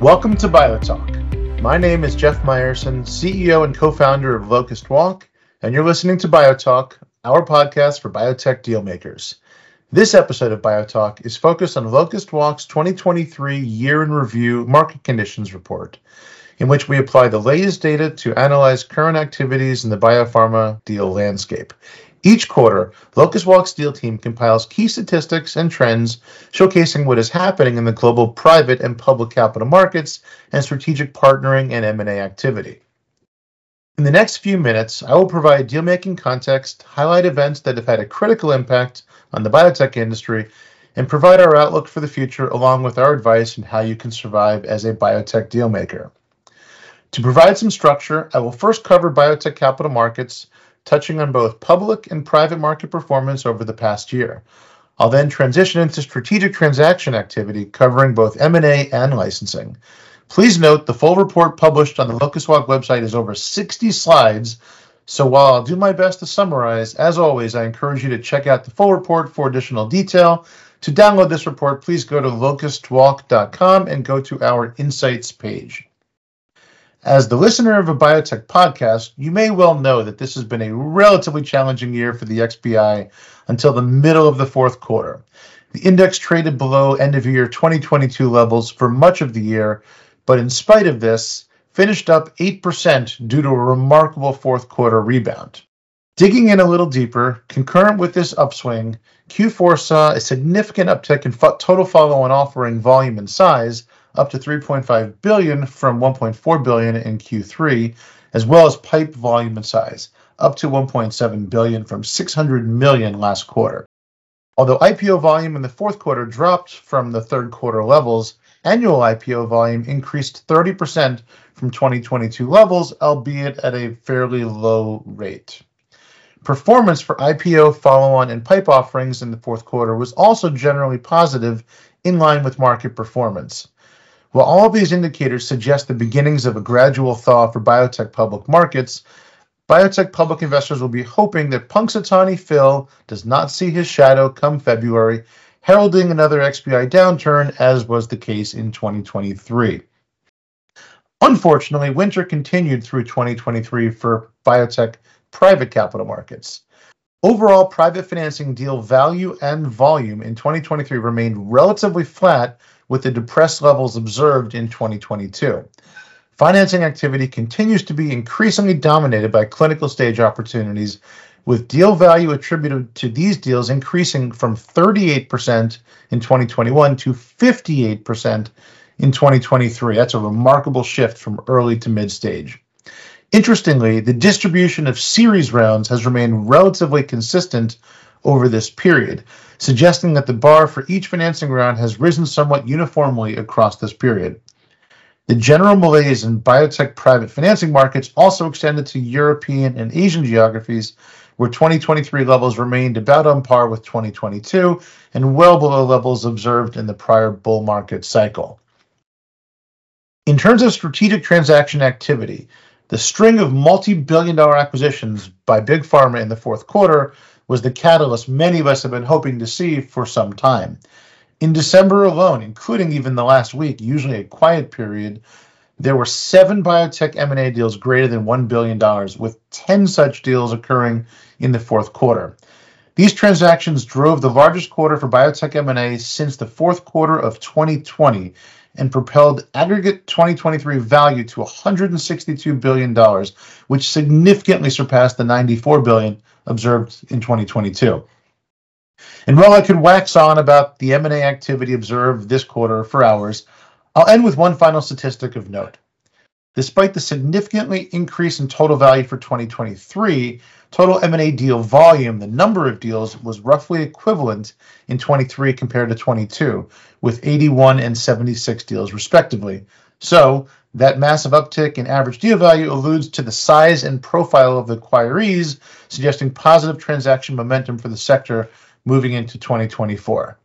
Welcome to BioTalk. My name is Geoff Meyerson, CEO and co founder of Locust Walk, and you're listening to BioTalk, our podcast for biotech dealmakers. This episode of BioTalk is focused on Locust Walk's 2023 Year in Review Market Conditions Report, in which we apply the latest data to analyze current activities in the biopharma deal landscape. Each quarter, Locust Walk's deal team compiles key statistics and trends showcasing what is happening in the global private and public capital markets and strategic partnering and M&A activity. In the next few minutes, I will provide deal-making context, highlight events that have had a critical impact on the biotech industry, and provide our outlook for the future along with our advice on how you can survive as a biotech dealmaker. To provide some structure, I will first cover biotech capital markets, touching on both public and private market performance over the past year. I'll then transition into strategic transaction activity covering both M&A and licensing. Please note the full report published on the Locust Walk website is over 60 slides, so while I'll do my best to summarize, as always, I encourage you to check out the full report for additional detail. To download this report, please go to locustwalk.com and go to our Insights page. As the listener of a biotech podcast, you may well know that this has been a relatively challenging year for the XBI until the middle of the fourth quarter. The index traded below end of year 2022 levels for much of the year, but in spite of this, finished up 8% due to a remarkable fourth quarter rebound. Digging in a little deeper, concurrent with this upswing, Q4 saw a significant uptick in total follow-on offering volume and size, up to 3.5 billion from 1.4 billion in Q3, as well as pipe volume and size, up to 1.7 billion from 600 million last quarter. Although IPO volume in the fourth quarter dropped from the third quarter levels, annual IPO volume increased 30% from 2022 levels, albeit at a fairly low rate. Performance for IPO, follow-on, and pipe offerings in the fourth quarter was also generally positive, in line with market performance. While all these indicators suggest the beginnings of a gradual thaw for biotech public markets, biotech public investors will be hoping that Punxsutawney Phil does not see his shadow come February, heralding another XBI downturn, as was the case in 2023. Unfortunately, winter continued through 2023 for biotech private capital markets. Overall, private financing deal value and volume in 2023 remained relatively flat with the depressed levels observed in 2022. Financing activity continues to be increasingly dominated by clinical stage opportunities, with deal value attributed to these deals increasing from 38% in 2021 to 58% in 2023. That's a remarkable shift from early to mid stage. Interestingly, the distribution of series rounds has remained relatively consistent over this period, suggesting that the bar for each financing round has risen somewhat uniformly across this period. The general malaise in biotech private financing markets also extended to European and Asian geographies, where 2023 levels remained about on par with 2022 and well below levels observed in the prior bull market cycle. In terms of strategic transaction activity, the string of multi billion dollar acquisitions by Big Pharma in the fourth quarter was the catalyst many of us have been hoping to see for some time. In December alone, including even the last week, usually a quiet period, there were seven biotech M&A deals greater than $1 billion, with 10 such deals occurring in the fourth quarter. These transactions drove the largest quarter for biotech M&A since the fourth quarter of 2020 and propelled aggregate 2023 value to $162 billion, which significantly surpassed the 94 billion observed in 2022. And while I could wax on about the M&A activity observed this quarter for hours, I'll end with one final statistic of note. Despite the significantly increase in total value for 2023, total M&A deal volume, the number of deals, was roughly equivalent in 23 compared to 22, with 81 and 76 deals respectively. So that massive uptick in average deal value alludes to the size and profile of the acquirees, suggesting positive transaction momentum for the sector moving into 2024.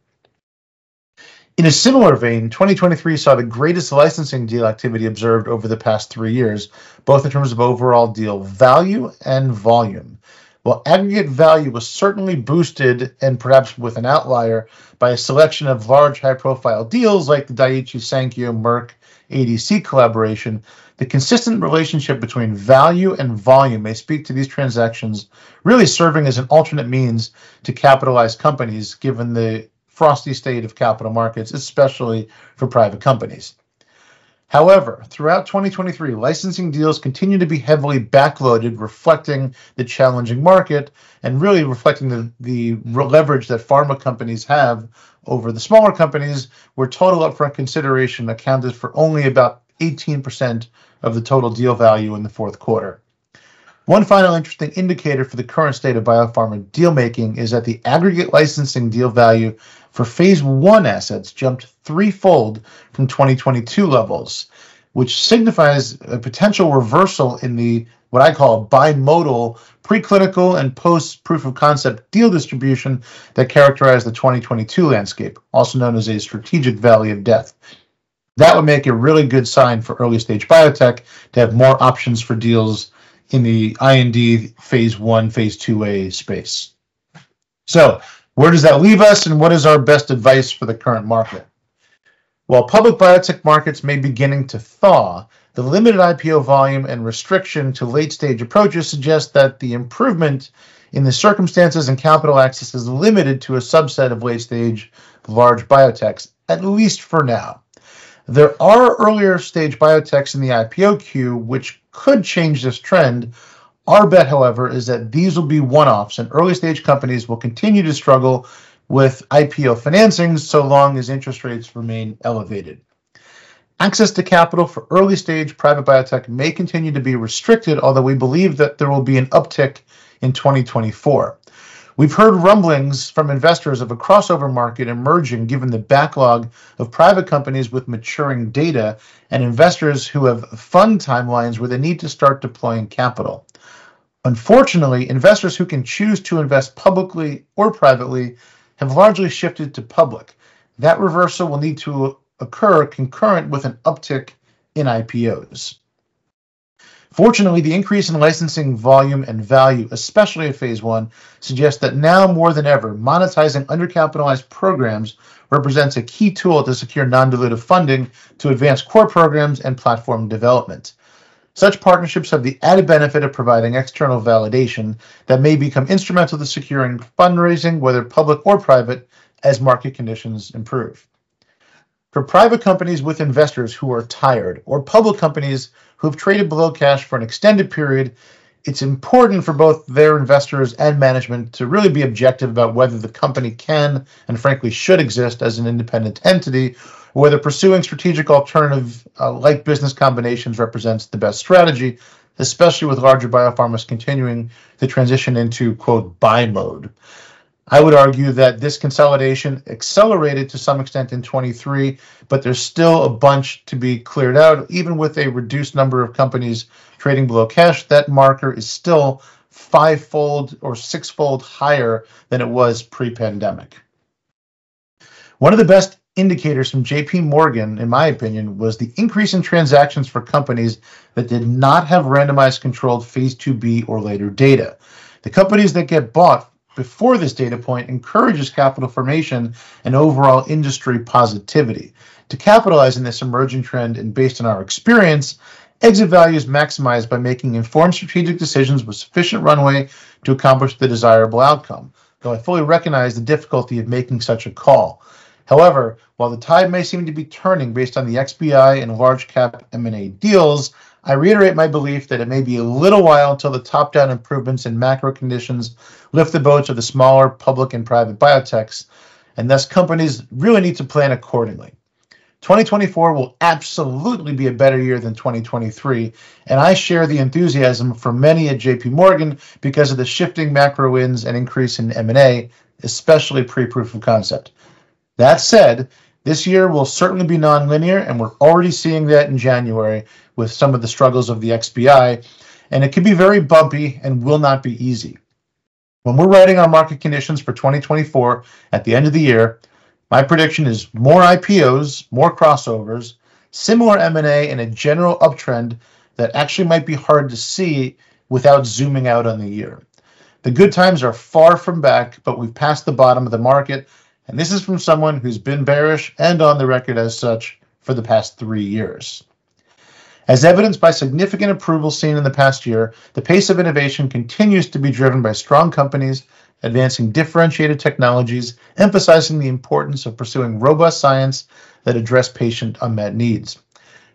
In a similar vein, 2023 saw the greatest licensing deal activity observed over the past three years, both in terms of overall deal value and volume. while aggregate value was certainly boosted and perhaps with an outlier by a selection of large high profile deals like the Daiichi Sankyo Merck ADC collaboration, the consistent relationship between value and volume may speak to these transactions really serving as an alternate means to capitalize companies given the frosty state of capital markets, especially for private companies. However, throughout 2023, licensing deals continue to be heavily backloaded, reflecting the challenging market and really reflecting the, the leverage that pharma companies have over the smaller companies, where total upfront consideration accounted for only about 18% of the total deal value in the fourth quarter. One final interesting indicator for the current state of biopharma deal making is that the aggregate licensing deal value for phase one assets jumped threefold from 2022 levels, which signifies a potential reversal in the what I call bimodal preclinical and post proof of concept deal distribution that characterized the 2022 landscape, also known as a strategic valley of death. That would make a really good sign for early stage biotech to have more options for deals in the IND phase one, phase 2A space. So, where does that leave us, and what is our best advice for the current market? While public biotech markets may be beginning to thaw, the limited IPO volume and restriction to late stage approaches suggest that the improvement in the circumstances and capital access is limited to a subset of late stage large biotechs, at least for now. There are earlier stage biotechs in the IPO queue which could change this trend, our bet, however, is that these will be one offs and early stage companies will continue to struggle with IPO financings so long as interest rates remain elevated. Access to capital for early stage private biotech may continue to be restricted, although we believe that there will be an uptick in 2024. We've heard rumblings from investors of a crossover market emerging given the backlog of private companies with maturing data and investors who have fund timelines where they need to start deploying capital. Unfortunately, investors who can choose to invest publicly or privately have largely shifted to public. That reversal will need to occur concurrent with an uptick in IPOs. Fortunately, the increase in licensing volume and value, especially at phase one, suggests that now more than ever, monetizing undercapitalized programs represents a key tool to secure non dilutive funding to advance core programs and platform development. Such partnerships have the added benefit of providing external validation that may become instrumental to securing fundraising, whether public or private, as market conditions improve. For private companies with investors who are tired, or public companies who have traded below cash for an extended period, it's important for both their investors and management to really be objective about whether the company can and frankly should exist as an independent entity whether pursuing strategic alternative uh, like business combinations represents the best strategy, especially with larger biopharmas continuing to transition into quote buy mode. I would argue that this consolidation accelerated to some extent in 23, but there's still a bunch to be cleared out. Even with a reduced number of companies trading below cash, that marker is still fivefold or sixfold higher than it was pre pandemic. One of the best indicators from JP Morgan, in my opinion, was the increase in transactions for companies that did not have randomized controlled phase 2B or later data. The companies that get bought before this data point encourages capital formation and overall industry positivity. To capitalize on this emerging trend and based on our experience, exit value is maximized by making informed strategic decisions with sufficient runway to accomplish the desirable outcome. Though I fully recognize the difficulty of making such a call. However, while the tide may seem to be turning based on the XBI and large cap M&A deals, I reiterate my belief that it may be a little while until the top-down improvements in macro conditions lift the boats of the smaller public and private biotechs, and thus companies really need to plan accordingly. 2024 will absolutely be a better year than 2023, and I share the enthusiasm from many at JP Morgan because of the shifting macro winds and increase in M&A, especially pre-proof of concept. That said, this year will certainly be nonlinear, and we're already seeing that in January with some of the struggles of the XBI, and it can be very bumpy and will not be easy. When we're writing our market conditions for 2024 at the end of the year, my prediction is more IPOs, more crossovers, similar M&A, and a general uptrend that actually might be hard to see without zooming out on the year. The good times are far from back, but we've passed the bottom of the market, and this is from someone who's been bearish and on the record as such for the past three years. As evidenced by significant approvals seen in the past year, the pace of innovation continues to be driven by strong companies advancing differentiated technologies, emphasizing the importance of pursuing robust science that address patient unmet needs.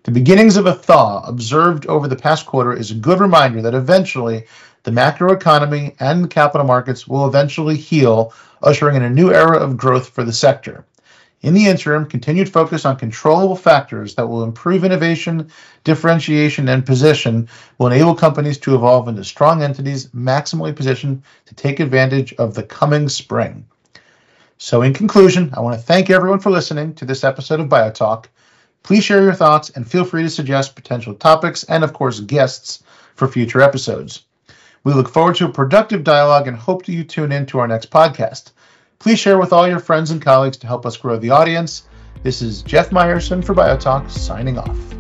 The beginnings of a thaw observed over the past quarter is a good reminder that eventually the macroeconomy and capital markets will eventually heal, ushering in a new era of growth for the sector. In the interim, continued focus on controllable factors that will improve innovation, differentiation, and position will enable companies to evolve into strong entities maximally positioned to take advantage of the coming spring. So, in conclusion, I want to thank everyone for listening to this episode of BioTalk. Please share your thoughts and feel free to suggest potential topics and, of course, guests for future episodes. We look forward to a productive dialogue and hope that you tune in to our next podcast. Please share with all your friends and colleagues to help us grow the audience. This is Geoff Meyerson for BioTalk signing off.